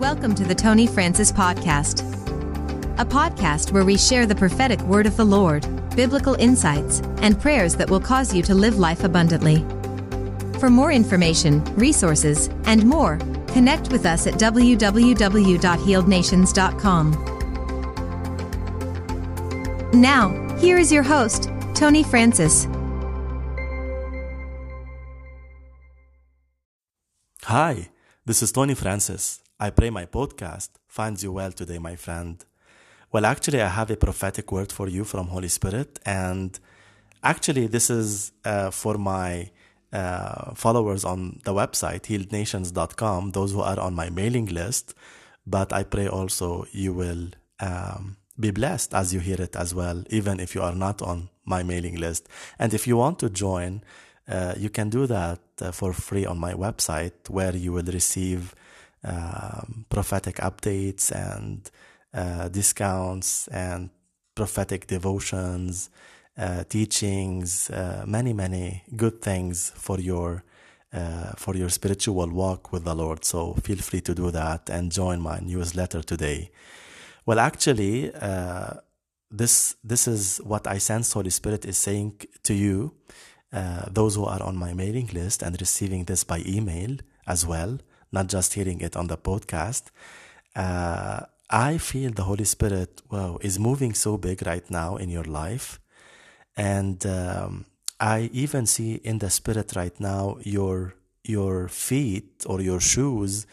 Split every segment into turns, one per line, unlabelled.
Welcome to the Tony Francis Podcast, a podcast where we share the prophetic word of the Lord, biblical insights, and prayers that will cause you to live life abundantly. For more information, resources, and more, connect with us at www.healednations.com. Now, here is your host, Tony Francis.
Hi, this is Tony Francis. I pray my podcast finds you well today, my friend. Well, actually, I have a prophetic word for you from Holy Spirit, and actually, this is uh, for my uh, followers on the website, healednations.com, those who are on my mailing list. But I pray also you will um, be blessed as you hear it as well, even if you are not on my mailing list. And if you want to join, uh, you can do that uh, for free on my website, where you will receive um, prophetic updates and uh, discounts and prophetic devotions, uh, teachings, uh, many many good things for your uh, for your spiritual walk with the Lord. So feel free to do that and join my newsletter today. Well, actually, uh, this this is what I sense Holy Spirit is saying to you, uh, those who are on my mailing list and receiving this by email as well not just hearing it on the podcast. Uh, I feel the Holy Spirit, wow, is moving so big right now in your life. And um, I even see in the Spirit right now your your feet or your shoes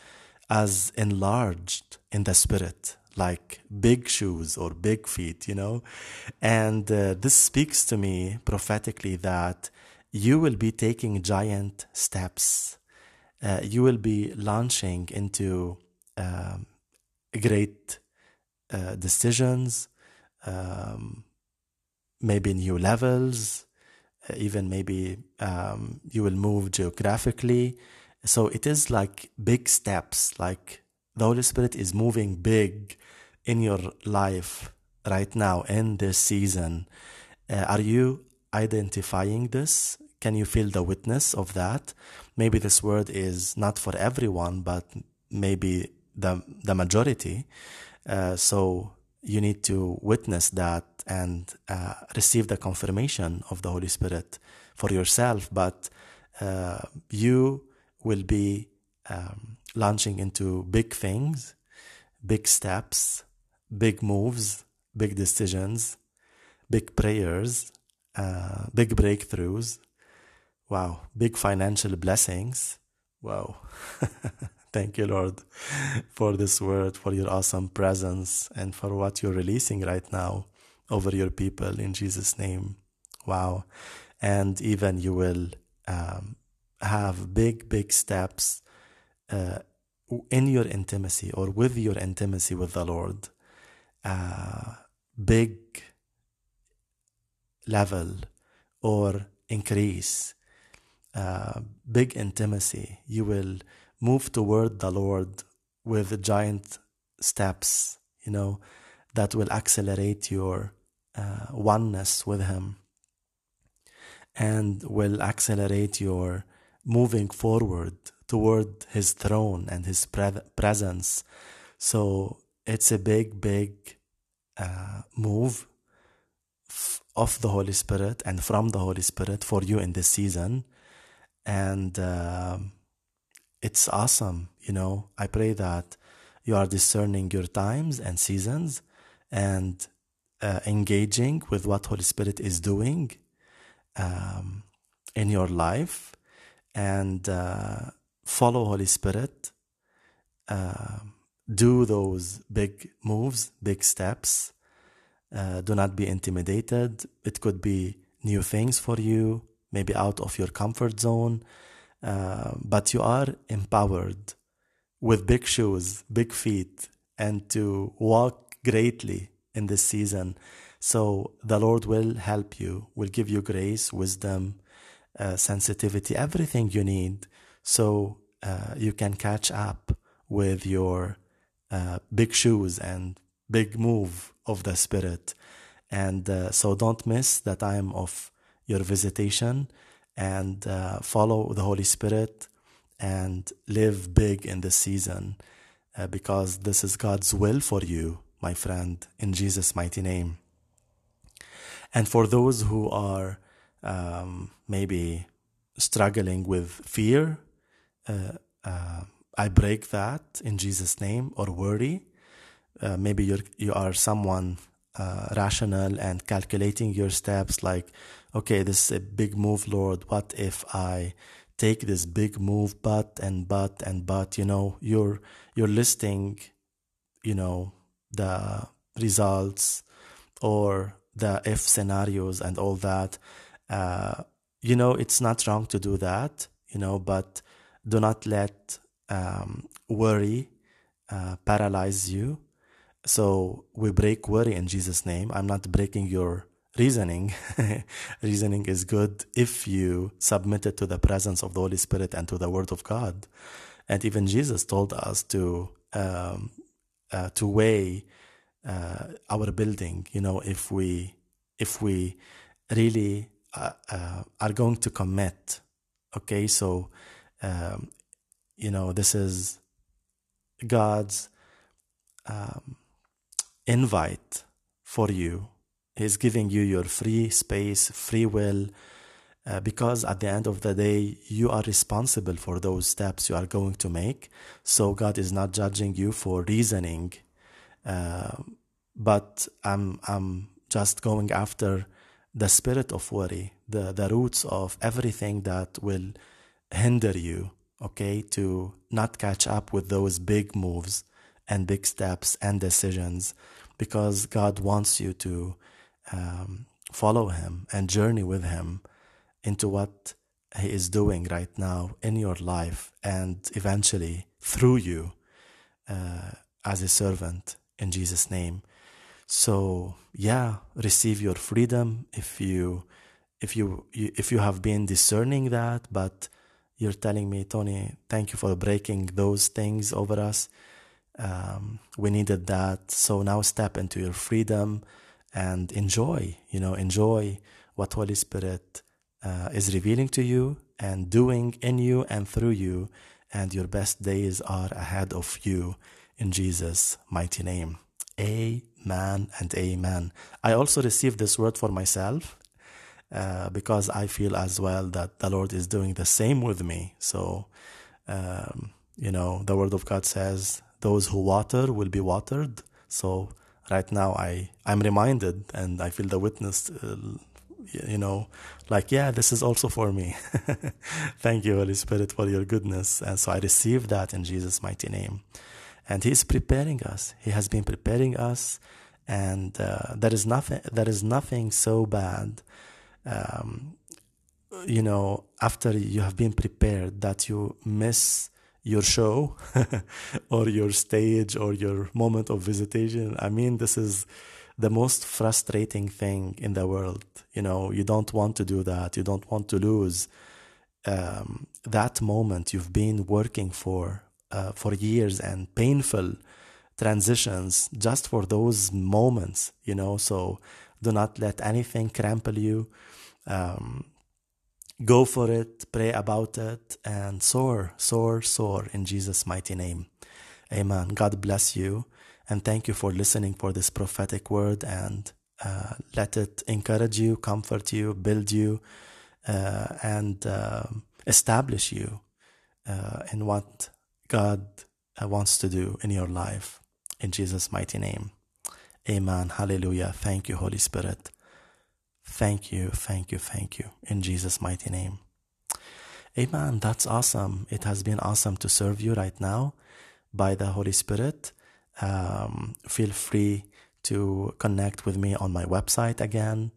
as enlarged in the Spirit, like big shoes or big feet, you know. And uh, this speaks to me prophetically that you will be taking giant steps uh, you will be launching into um, great uh, decisions, um, maybe new levels, uh, even maybe um, you will move geographically. So it is like big steps, like the Holy Spirit is moving big in your life right now in this season. Uh, are you identifying this? Can you feel the witness of that? Maybe this word is not for everyone, but maybe the the majority. Uh, so you need to witness that and uh, receive the confirmation of the Holy Spirit for yourself. But uh, you will be um, launching into big things, big steps, big moves, big decisions, big prayers, uh, big breakthroughs, Wow, big financial blessings. Wow. Thank you, Lord, for this word, for your awesome presence, and for what you're releasing right now over your people in Jesus' name. Wow. And even you will um, have big, big steps uh, in your intimacy or with your intimacy with the Lord. Uh, big level or increase uh, big intimacy. You will move toward the Lord with giant steps, you know, that will accelerate your uh, oneness with Him and will accelerate your moving forward toward His throne and His pre- presence. So it's a big, big uh, move of the Holy Spirit and from the Holy Spirit for you in this season and uh, it's awesome you know? I pray that you are discerning your times and seasons and uh, engaging with what holy spirit is doing um, in your life. And uh, follow holy spirit uh, do those big moves big steps. Uh, do not be intimidated. It could be new things for you maybe out of your comfort zone, uh, but you are empowered with big shoes, big feet, and to walk greatly in this season. So the Lord will help you, will give you grace, wisdom, uh, sensitivity, everything you need so uh, you can catch up with your uh, big shoes and big move of the Spirit. And uh, so don't miss the time of your visitation and uh, follow the Holy Spirit and live big in this season. uh, because this is God's will for you, my friend, in Jesus' mighty name. And for those who are um, maybe struggling with fear, uh, uh, I break that in Jesus' name, or worry. Uh, maybe you're, you are someone uh, rational and calculating your steps like, okay, this is a big move, Lord. What if I take this big move, but and but and but, you know, you're, you're listing, you know, the results or the if scenarios and all that. Uh, you know, it's not wrong to do that, you know, but do not let um, worry uh, paralyze you. So we break worry in Jesus' name. I'm not breaking your reasoning. reasoning is good if you submit it to the presence of the Holy Spirit and to the Word of God. And even Jesus told us to um, uh, to weigh uh, our building. You know, if we if we really uh, uh are going to commit. Okay, so um, you know this is God's um, invite for you. He's giving you your free space, free will, uh, because at the end of the day, you are responsible for those steps you are going to make. So God is not judging you for reasoning, uh, but I'm I'm just going after the spirit of worry, the the roots of everything that will hinder you. Okay, to not catch up with those big moves and big steps and decisions because God wants you to um, follow Him and journey with Him into what He is doing right now in your life and eventually through you uh, as a servant in Jesus' name. So yeah, receive your freedom if you if you, if you have been discerning that, but you're telling me, Tony, thank you for breaking those things over us um, we needed that. So now step into your freedom and enjoy, you know, enjoy what Holy Spirit uh, is revealing to you and doing in you and through you. And your best days are ahead of you in Jesus' mighty name. Amen and amen. I also received this word for myself uh, because I feel as well that the Lord is doing the same with me. So, um, you know, the word of God says, those who water will be watered. So right now I I'm reminded and I feel the witness. Uh, you know, like yeah, this is also for me. Thank you, Holy Spirit, for your goodness, and so I receive that in Jesus' mighty name. And He is preparing us. He has been preparing us, and uh, there is nothing. There is nothing so bad. Um, you know, after you have been prepared, that you miss your show or your stage or your moment of visitation. I mean, this is the most frustrating thing in the world. You know, you don't want to do that. You don't want to lose um, that moment you've been working for uh, for years and painful transitions just for those moments. You know, so do not let anything crumple you. Um, Go for it, pray about it, and soar, soar, soar in Jesus' mighty name. Amen. God bless you, and thank you for listening for this prophetic word, and uh, let it encourage you, comfort you, build you, uh, and uh, establish you uh, in what God uh, wants to do in your life. In Jesus' mighty name. Amen. Hallelujah. Thank you, Holy Spirit. Thank you, thank you, thank you. In Jesus' mighty name. Amen. That's awesome. It has been awesome to serve you right now by the Holy Spirit. Um, feel free to connect with me on my website again.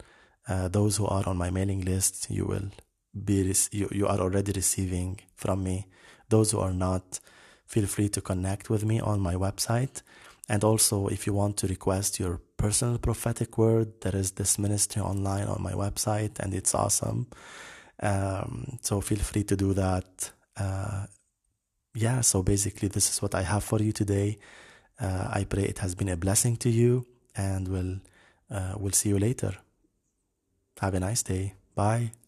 Uh, those who are on my mailing list, you will be you, you are already receiving from me. Those who are not, feel free to connect with me on my website. And also, if you want to request your personal prophetic word, there is this ministry online on my website, and it's awesome. Um, so feel free to do that. Uh, yeah, so basically, this is what I have for you today. Uh, I pray it has been a blessing to you, and we'll uh, we'll see you later. Have a nice day. Bye.